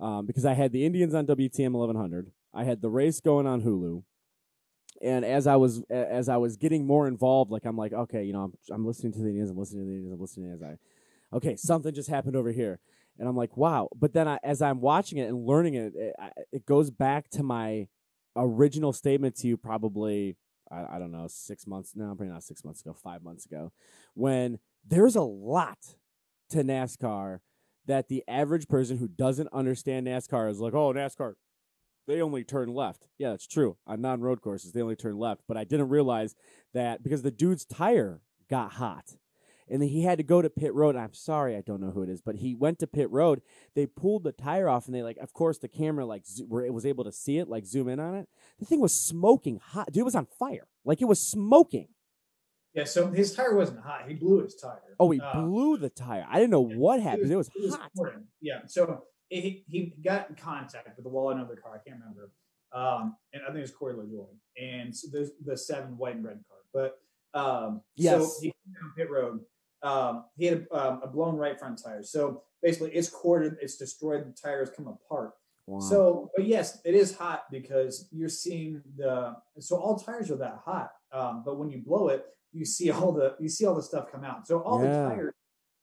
A: um, because I had the Indians on WTAM 1100, I had the race going on Hulu, and as I was as I was getting more involved, like I'm like, okay, you know, I'm I'm listening to the Indians, I'm listening to the Indians, I'm listening as I, okay, something just happened over here, and I'm like, wow. But then I, as I'm watching it and learning it, it, it goes back to my original statement to you probably. I, I don't know, six months, no, probably not six months ago, five months ago, when there's a lot to NASCAR that the average person who doesn't understand NASCAR is like, oh, NASCAR, they only turn left. Yeah, that's true. On non road courses, they only turn left. But I didn't realize that because the dude's tire got hot and then he had to go to pit road. I'm sorry, I don't know who it is, but he went to pit road. They pulled the tire off and they, like, of course, the camera, like, zo- where it was able to see it, like, zoom in on it. The thing was smoking hot. Dude, was on fire. Like, it was smoking.
B: Yeah. So his tire wasn't hot. He blew his tire.
A: Oh, he
B: Uh,
A: blew the tire. I didn't know what happened. It was, hot.
B: important. Yeah. So he, he got in contact with the wall in another car. I can't remember. Um, and I think it was Corey LaJoie and so the, the seven white and red car. But um,
A: Yes.
B: so he came down pit road. Um, he had a, um, a blown right front tire. So basically, it's corded, it's destroyed. The tires come apart.
A: Wow.
B: So, but yes, it is hot because you're seeing the. So all tires are that hot, um, but when you blow it, you see all the you see all the stuff come out. So all
A: Yeah.
B: the tires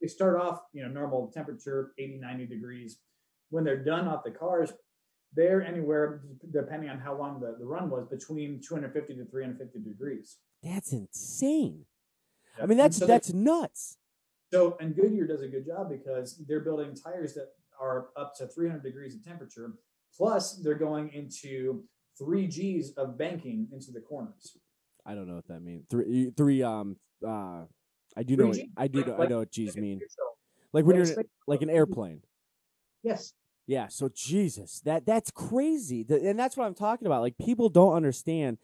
B: they start off, you know, normal temperature, 80, 90 degrees. When they're done off the cars, they're anywhere depending on how long the, the run was between 250 to 350 degrees.
A: That's insane. I mean, that's
B: so they-
A: that's nuts.
B: So, and Goodyear does a good job because they're building tires that are up to 300 degrees of temperature. Plus, they're going into three G's of banking into the corners.
A: I don't know what that means. Three, three. Um, uh, I do know. What,
B: 3G?
A: I do. Know, I know what G's mean. Like when you're like an airplane.
B: yes.
A: Yeah, so Jesus, that that's crazy, and that's what I'm talking about. Like people don't understand,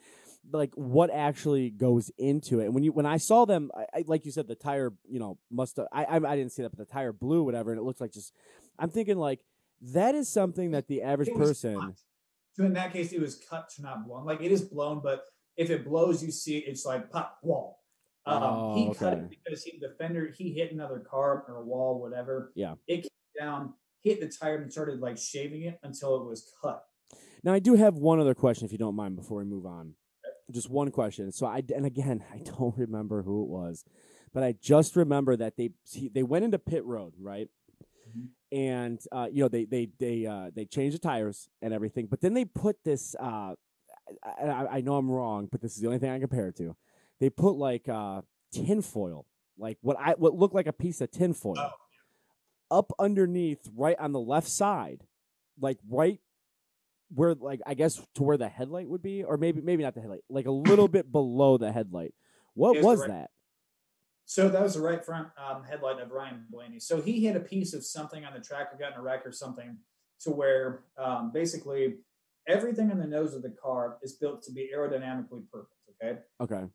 A: like what actually goes into it. And when you when I saw them, I, I, like you said, the tire, you know, must have. I, I I didn't see that, but the tire blew, whatever, and it looks like just. I'm thinking like that is something that the average person.
B: So in that case, it was cut to not blown. Like it is blown, but if it blows, you see it's like pop wall. Um,
A: Oh,
B: he cut it because he, the fender he hit another car or a wall, whatever.
A: Yeah.
B: It came down, hit the tire, and started like shaving it until it was cut.
A: Now I do have one other question, if you don't mind, before we move on. Just one question. So I and again I don't remember who it was, but I just remember that they he, they went into pit road right,
B: Mhm.
A: and uh, you know they they they uh, they changed the tires and everything, but then they put this. Uh, I, I, I know I'm wrong, but this is the only thing I compare it to. They put like uh, tin foil, like what I what looked like a piece of tinfoil,
B: Oh.
A: up underneath, right on the left side, like right where like I guess to where the headlight would be, or maybe maybe not the headlight, like a little bit below the headlight. What
B: the
A: was
B: right-
A: that?
B: So that was the right front um, headlight of Ryan Blaney. So he hit a piece of something on the track or got in a wreck or something to where um, basically everything in the nose of the car is built to be aerodynamically perfect. Okay.
A: Okay.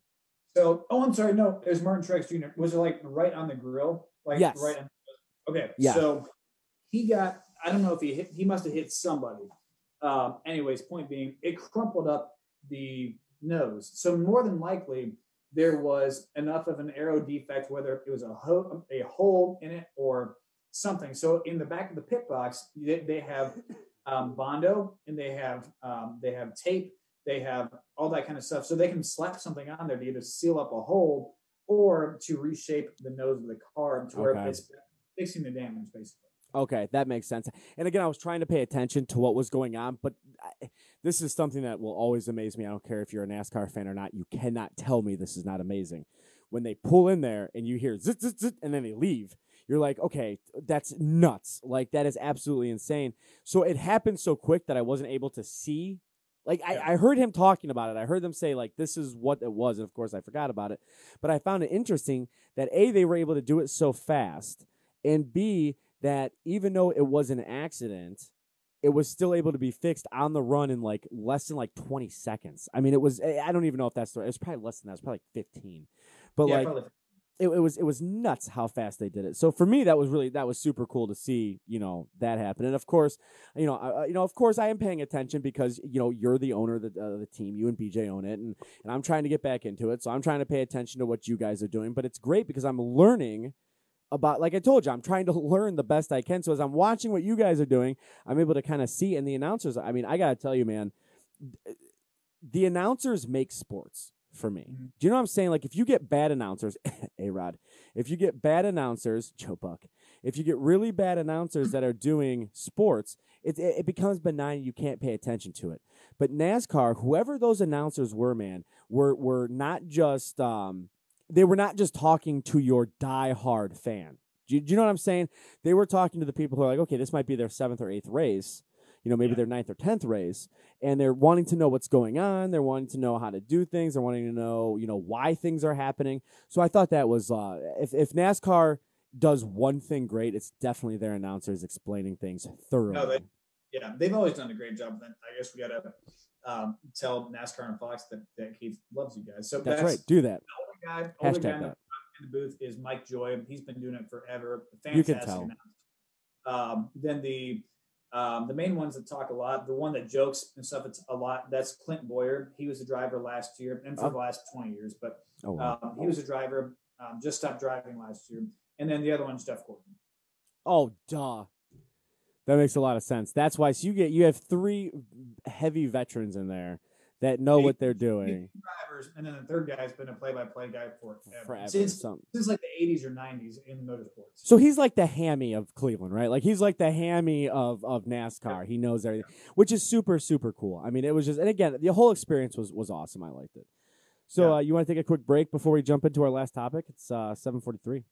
B: So, oh, I'm sorry. No, it was Martin Truex Jr. Was it like right on the grill? Like
A: Yes.
B: right on. Okay.
A: Yeah.
B: So he got. I don't know if he hit. He must have hit somebody. Um, anyways, point being, it crumpled up the nose. So more than likely, there was enough of an aero defect, whether it was a ho- a hole in it or something. So in the back of the pit box, they, they have um, bondo and they have um, they have tape, they have all that kind of stuff. So they can slap something on there to either seal up a hole or to reshape the nose of the car to where
A: Okay.
B: it's fixing the damage, basically.
A: Okay, that makes sense. And again, I was trying to pay attention to what was going on, but I, this is something that will always amaze me. I don't care if you're a NASCAR fan or not. You cannot tell me this is not amazing. When they pull in there and you hear zit, zit, zit, and then they leave, you're like, okay, that's nuts. Like, that is absolutely insane. So it happened so quick that I wasn't able to see. Like, I,
B: Yeah.
A: I heard him talking about it. I heard them say, like, this is what it was. And of course, I forgot about it. But I found it interesting that A, they were able to do it so fast, and B, that even though it was an accident, it was still able to be fixed on the run in like less than like 20 seconds. I mean, it was, I I don't even know if that's the, it was probably less than that. It was probably like 15. But
B: yeah,
A: like,
B: probably.
A: It, it was it was nuts how fast they did it. So for me, that was really that was super cool to see. You know that happen, and of course, you know, I, you know, of course, I am paying attention because you know you're the owner of the, uh, the team. You and BJ own it, and and I'm trying to get back into it. So I'm trying to pay attention to what you guys are doing. But it's great because I'm learning about like I told you, I'm trying to learn the best I can. So as I'm watching what you guys are doing, I'm able to kind of see. And the announcers, I mean, I gotta tell you, man, the announcers make sports for me.
B: Mhm.
A: Do you know what I'm saying? Like if you get bad announcers, A Rod, if you get bad announcers, Joe Buck, if you get really bad announcers that are doing sports, it, it, it becomes benign. You can't pay attention to it. But NASCAR, whoever those announcers were, man, were were not just um, they were not just talking to your diehard fan. Do you, do you know what I'm saying? They were talking to the people who are like, okay, this might be their seventh or eighth race, you know, maybe
B: Yeah.
A: their ninth or tenth race, and they're wanting to know what's going on. They're wanting to know how to do things. They're wanting to know, you know, why things are happening. So I thought that was uh, if if NASCAR does one thing great, it's definitely their announcers explaining things thoroughly.
B: no, they, Yeah, they've always done a great job. Then I guess we got to um, tell NASCAR and Fox that, that Keith loves you guys. So
A: That's,
B: that's,
A: right. Do that.
B: The guy, guy
A: Hashtag
B: in the,
A: that.
B: in the booth is Mike Joy. He's been doing it forever.
A: You
B: Fantastic.
A: can tell.
B: Um, then the um, the main ones that talk a lot, the one that jokes and stuff, it's a lot. That's Clint Bowyer. He was a driver last year and for
A: Oh.
B: the last twenty years, but
A: Oh, wow.
B: um, he was a driver. Um, just stopped driving last year. And then the other one's Jeff Gordon.
A: Oh, duh. That makes a lot of sense. That's why so you get you have three heavy veterans in there that know what they're doing
B: drivers, and then the third guy's been a play-by-play guy for
A: forever.
B: since
A: Some-
B: since like the 80s or 90s in motorsports.
A: So he's like the hammy of Cleveland, right? Like he's like the hammy of of NASCAR. He knows everything, which is super super cool. I mean, it was just and again, the whole experience was was awesome. I liked it. So
B: Yeah.
A: uh, you want to take a quick break before we jump into our last topic? It's uh, seven forty three.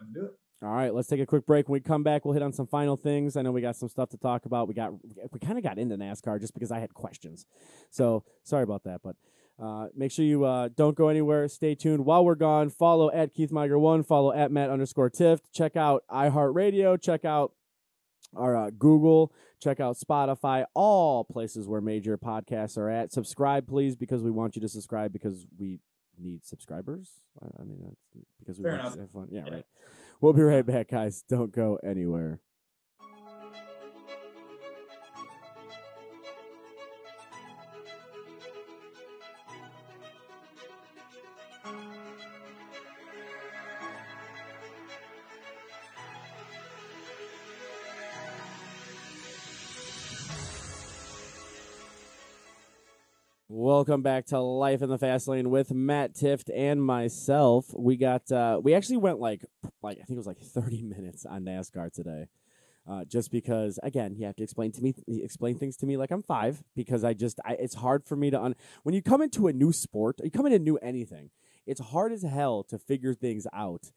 B: Let's do it.
A: All right, let's take a quick break. When we come back, we'll hit on some final things. I know we got some stuff to talk about. We got we kind of got into NASCAR just because I had questions. So sorry about that, but uh, make sure you uh, don't go anywhere. Stay tuned. While we're gone, follow at Keith Meiger one. Follow at Matt underscore Tifft. Check out iHeartRadio. Check out our uh, Google. Check out Spotify. All places where major podcasts are at. Subscribe, please, because we want you to subscribe because we need subscribers. I, mean, because we
B: Fair
A: want
B: enough.
A: to have fun. Yeah,
B: Yeah.
A: right. We'll be right back, guys. Don't go anywhere. Welcome back to Life in the Fast Lane with Matt Tifft and myself. We got uh we actually went like like I think it was like 30 minutes on NASCAR today. Uh, just because again you have to explain to me explain things to me like I'm 5 because I just I, it's hard for me to un- when you come into a new sport, you come into new anything. It's hard as hell to figure things out.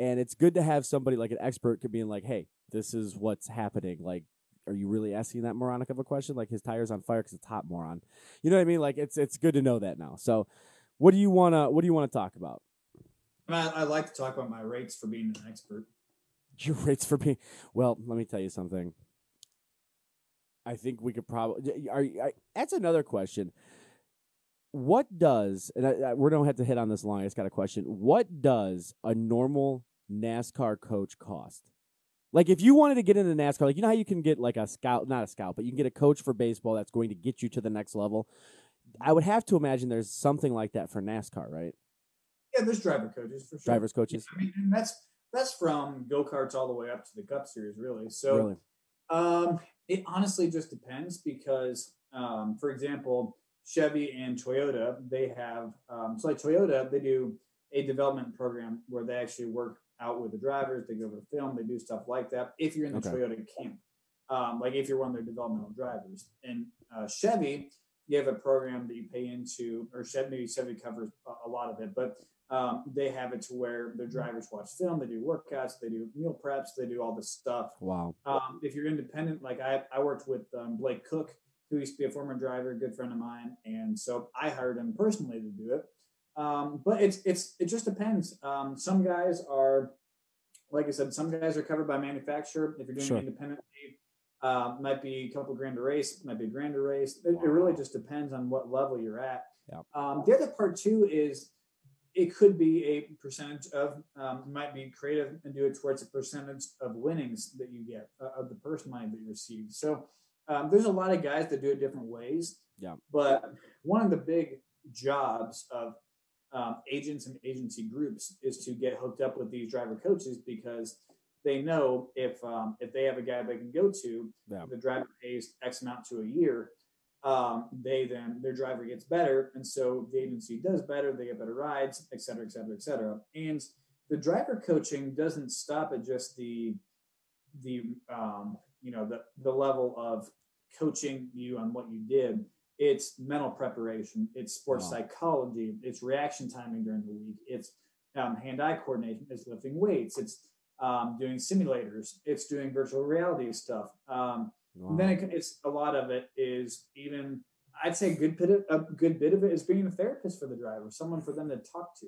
A: And it's good to have somebody like an expert could be like, "Hey, this is what's happening." Like are you really asking that moronic of a question? Like his tires on fire because it's hot, moron. You know what I mean? Like it's it's good to know that now. So, what do you wanna what do you want to talk about?
B: I, I like to talk about my rates for being an expert.
A: Your rates for being well. Let me tell you something. I think we could probably. Are I, that's another question. What does and I, I, we don't have to hit on this long. I just got a question. What does a normal NASCAR coach cost? Like if you wanted to get into NASCAR, like you know how you can get like a scout, not a scout, but you can get a coach for baseball that's going to get you to the next level. I would have to imagine there's something like that for NASCAR, right?
B: Yeah, there's driver coaches for sure.
A: Drivers coaches.
B: I mean, and that's that's from go karts all the way up to the Cup Series, really. So,
A: really?
B: um, it honestly just depends because, um, for example, Chevy and Toyota, they have um, so like Toyota, they do a development program where they actually work out with the drivers. They go over the film, they do stuff like that. If you're in the
A: Okay.
B: Toyota camp, um, like if you're one of their developmental drivers, and uh, Chevy, you have a program that you pay into, or Chevy, maybe Chevy covers a, a lot of it, but um, they have it to where their drivers watch film, they do workouts, they do meal preps, they do all this stuff.
A: Wow.
B: Um, if you're independent, like I, I worked with um, Blake Koch, who used to be a former driver, a good friend of mine, and so I hired him personally to do it. Um, but it's it's it just depends. Um, some guys are, like I said, some guys are covered by manufacturer. If you're doing
A: Sure.
B: independently, uh, might be a couple grand a race, might be a grand a race. It, it really just depends on what level you're at.
A: Yep.
B: Um, the other part too is it could be a percentage of um, might be creative and do it towards a percentage of winnings that you get uh, of the purse money that you receive so um, there's a lot of guys that do it different ways
A: Yeah.
B: but one of the big jobs of um, agents and agency groups is to get hooked up with these driver coaches because they know if um, if they have a guy they can go to
A: Yeah.
B: the driver pays x amount to a year um, they then their driver gets better, and so the agency does better. They get better rides, et cetera, et cetera, et cetera. And the driver coaching doesn't stop at just the the um, you know the the level of coaching you on what you did. It's mental preparation. It's sports
A: Wow.
B: psychology. It's reaction timing during the week. It's um, hand-eye coordination. It's lifting weights. It's um, doing simulators. It's doing virtual reality stuff. Um,
A: Wow.
B: then it, it's a lot of it is even I'd say a good bit of, a good bit of it is being a therapist for the driver, someone for them to talk to.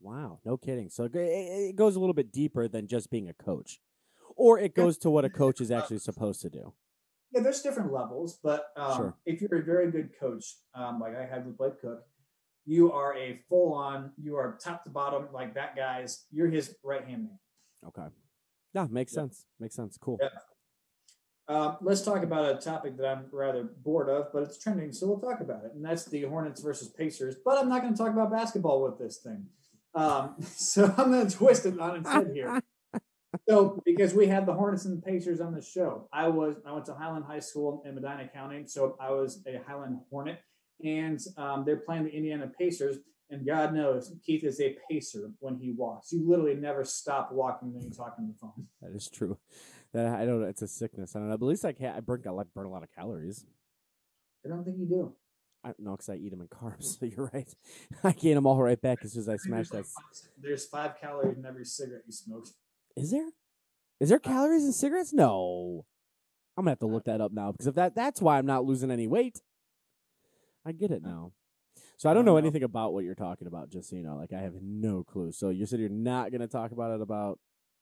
A: Wow, no kidding. So it, goes a little bit deeper than just being a coach, or it goes to what a coach is actually supposed to do.
B: Yeah, there's different levels, but um,
A: Sure.
B: if you're a very good coach, um, like I had with Blake Koch, you are a full on, you are top to bottom, like that guy's, you're his right hand man.
A: Okay. Yeah, makes
B: Yeah.
A: sense. Makes sense. Cool.
B: Yeah. Uh, let's talk about a topic that I'm rather bored of, but it's trending, so we'll talk about it. And that's the Hornets versus Pacers. But I'm not going to talk about basketball with this thing. Um, so I'm going to twist it on its head here. So, because we had the Hornets and Pacers on the show, I was I went to Highland High School in Medina County, so I was a Highland Hornet, and um, they're playing the Indiana Pacers. And God knows Keith is a pacer when he walks. You literally never stop walking when you talk on the phone.
A: That is true. That I don't know. It's a sickness. I don't know. But at least I can I burn I like burn a lot of calories.
B: I don't think you do.
A: I don't know because I eat them in carbs. So you're right. I gain them all right back as soon as I smash that.
B: There's five calories in every cigarette you smoke.
A: Is there? Is there uh, calories in cigarettes? No. I'm gonna have to uh, look that up now because if that that's why I'm not losing any weight. I get it uh, now. So I don't know anything about what you're talking about, just so you know. Like I have no clue. So you said you're not gonna talk about it about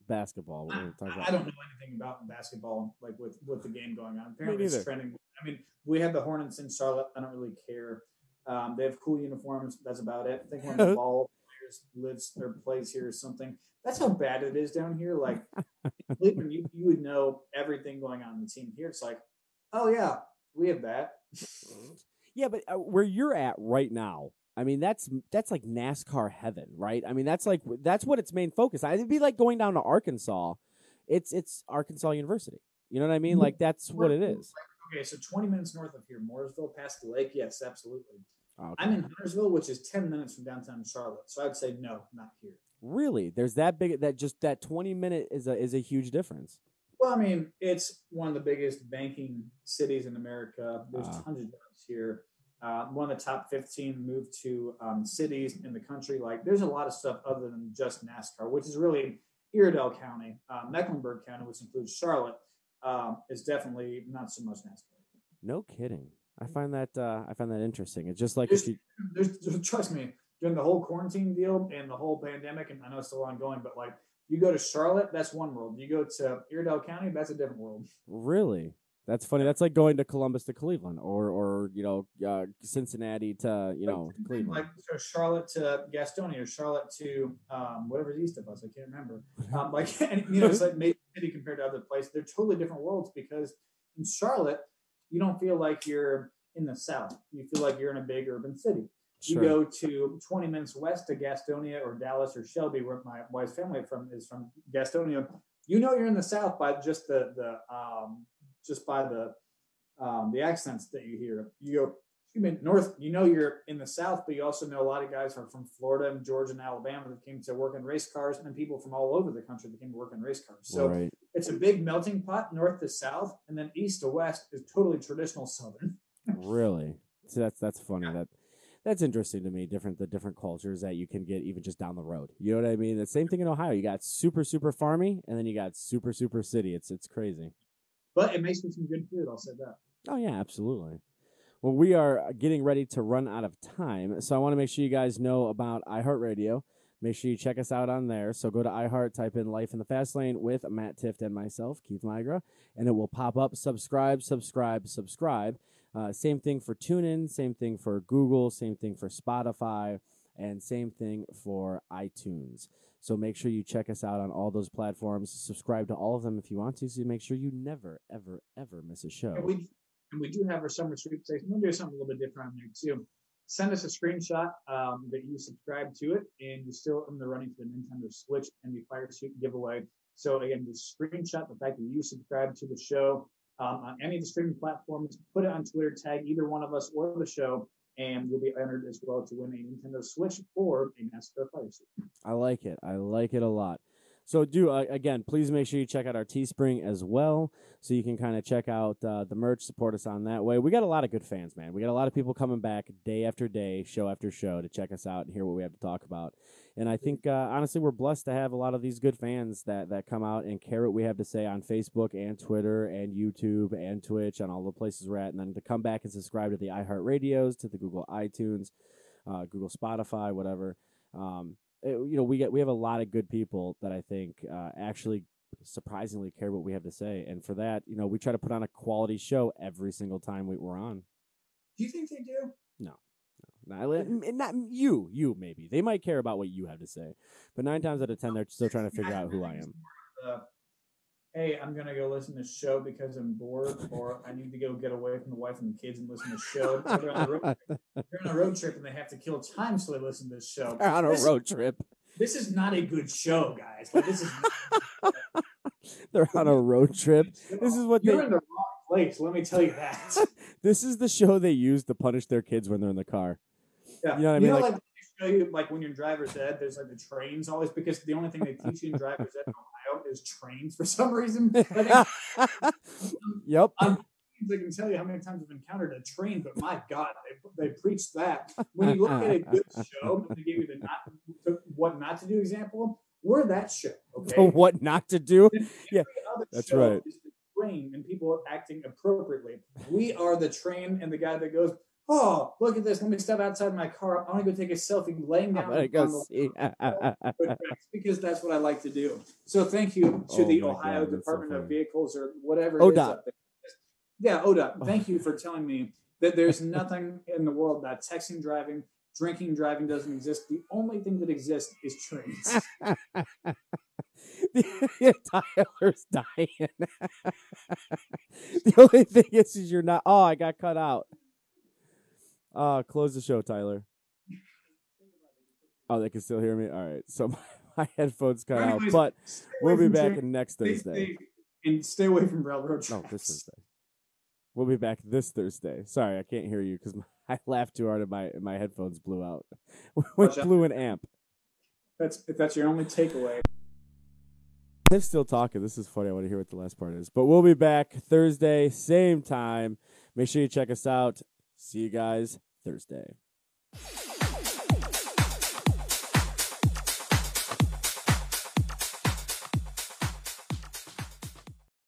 A: basketball.
B: I,
A: talk about.
B: I don't know anything about basketball, like with with the game going on. Apparently, it's trending. I mean, we have the Hornets in Charlotte. I don't really care. Um, they have cool uniforms. That's about it. I think of the ball players lives or plays here or something. That's how bad it is down here. Like Cleveland, you, you would know everything going on in the team here. It's like, oh yeah, we have that.
A: Yeah, but uh, where you're at right now, I mean, that's that's like NASCAR heaven, right? I mean, that's like that's what its main focus. I'd be like going down to Arkansas. It's it's Arkansas University. You know what I mean? Like that's what it is.
B: Okay, so 20 minutes north of here, Mooresville, past the lake. Yes, absolutely.
A: Okay.
B: I'm in Huntersville, which is 10 minutes from downtown Charlotte. So I'd say no, not here.
A: Really, there's that big that just that 20 minute is a is a huge difference.
B: Well, I mean, it's one of the biggest banking cities in America. There's
A: Ah.
B: tons of jobs here. Uh, one of the top 15 moved to um, cities in the country. Like, there's a lot of stuff other than just NASCAR, which is really Iredell County, uh, Mecklenburg County, which includes Charlotte, um, is definitely not so much NASCAR.
A: No kidding. I find that uh, I find that interesting. It's just like
B: There's-
A: if you,
B: There's, there's, trust me, during the whole quarantine deal and the whole pandemic, and I know it's still ongoing, but like, you go to Charlotte, that's one world. You go to Iredell County, that's a different world.
A: really. That's funny. That's like going to Columbus to Cleveland, or or you know uh, Cincinnati to you know Cleveland.
B: Like so Charlotte to Gastonia, or Charlotte to um, whatever's east of us. I can't remember. Um, like and, you know, it's like maybe city compared to other places. They're totally different worlds because in Charlotte, you don't feel like you're in the south. You feel like you're in a big urban city. You go to 20 minutes west to Gastonia or Dallas or Shelby, where my wife's family from is from Gastonia. You know you're in the south by just the the um, just by the um, the accents that you hear. You go excuse me, north. You know you're in the south, but you also know a lot of guys are from Florida and Georgia and Alabama that came to work in race cars, and people from all over the country that came to work in race cars. So
A: right.
B: it's a big melting pot, north to south, and then east to west is totally traditional southern.
A: Really? So that's that's funny. That that's interesting to me. Different the different cultures that you can get even just down the road. You know what I mean? The same thing in Ohio. You got super super farmy, and then you got super super city. It's it's crazy.
B: But it makes for some good food. I'll say that.
A: Oh yeah, absolutely. Well, we are getting ready to run out of time, so I want to make sure you guys know about iHeartRadio. Make sure you check us out on there. So go to iHeart, type in "Life in the Fast Lane" with Matt Tifft and myself, Keith Migra, and it will pop up. Subscribe, subscribe, subscribe. Uh, same thing for TuneIn, same thing for Google, same thing for Spotify, and same thing for iTunes. So make sure you check us out on all those platforms. Subscribe to all of them if you want to, so make sure you never, ever, ever miss a show.
B: And we do have our summer sweepstakes. We'll do something a little bit different on there too. Send us a screenshot um, that you subscribe to it, and you're still in the running for the Nintendo Switch and the Fire Suit giveaway. So again, just screenshot the fact that you subscribe to the show um, on any of the streaming platforms. Put it on Twitter, tag either one of us or the show, and you'll be entered as well to win a Nintendo Switch or a NASCAR Fire Suit.
A: I like it. I like it a lot. So do uh, again, please make sure you check out our Teespring as well, so you can kind of check out uh, the merch, support us on that way. We got a lot of good fans, man. We got a lot of people coming back day after day, show after show to check us out and hear what we have to talk about. And I think uh, honestly, we're blessed to have a lot of these good fans that that come out and care what we have to say on Facebook and Twitter and YouTube and Twitch and all the places we're at, and then to come back and subscribe to the iHeartRadios, to the Google iTunes, uh, Google Spotify, whatever. Um, you know, we get we have a lot of good people that I think uh, actually surprisingly care what we have to say, and for that, you know, we try to put on a quality show every single time we, we're on.
B: Do you think they do? No.
A: Not, not you, you maybe they might care about what you have to say, but nine times out of ten, they're still trying to figure out who I am.
B: Hey, I'm gonna go listen to the show because I'm bored, or I need to go get away from the wife and the kids and listen to the show. They're on, a road, they're on a road trip and they have to kill time, so they listen to this show.
A: They're on a
B: This-
A: road trip.
B: This is not a good show, guys. Like this is.
A: They're on a road trip. This is what
B: You're
A: they.
B: in the wrong place. Let me tell you that.
A: This is the show they use to punish their kids when they're in the car.
B: Yeah.
A: You know what I mean? Like-
B: like, they show you like when you're in driver's ed, there's like the trains always because the only thing they teach you in driver's ed is trains for some reason.
A: Yep.
B: I can tell you how many times I've encountered a train, but my God, they, they preach that. When you look at a good show, they give you the not, what not to do example. We're that show. Okay.
A: What not to do? Yeah,
B: other
A: that's
B: show
A: right.
B: is the train and people acting appropriately. We are the train and the guy that goes, Oh, look at this. Let me step outside my car. I want to go take a selfie laying down on
A: go
B: the
A: see.
B: because that's what I like to do. So thank you to
A: Oh
B: the Ohio
A: God, that's so
B: Department of. Vehicles or whatever it is
A: ODOT.
B: up there. Yeah, ODOT. Oh. Thank you for telling me that there's nothing in the world that texting driving, drinking driving doesn't exist. The only thing that exists is trains.
A: Tyler's dying. the only thing is, is you're not. Oh, I got cut out. Uh, close the show, Tyler. Oh, they can still hear me. All right, so my, my headphones cut out, but we'll be back
B: trains.
A: next Thursday.
B: And stay away from railroad tracks.
A: No, this Thursday. We'll be back this Thursday. Sorry, I can't hear you because I laughed too hard and my my headphones blew out.
B: Which
A: blew an amp.
B: That's if that's your only takeaway.
A: They're still talking. This is funny. I want to hear what the last part is. But we'll be back Thursday, same time. Make sure you check us out. See you guys Thursday.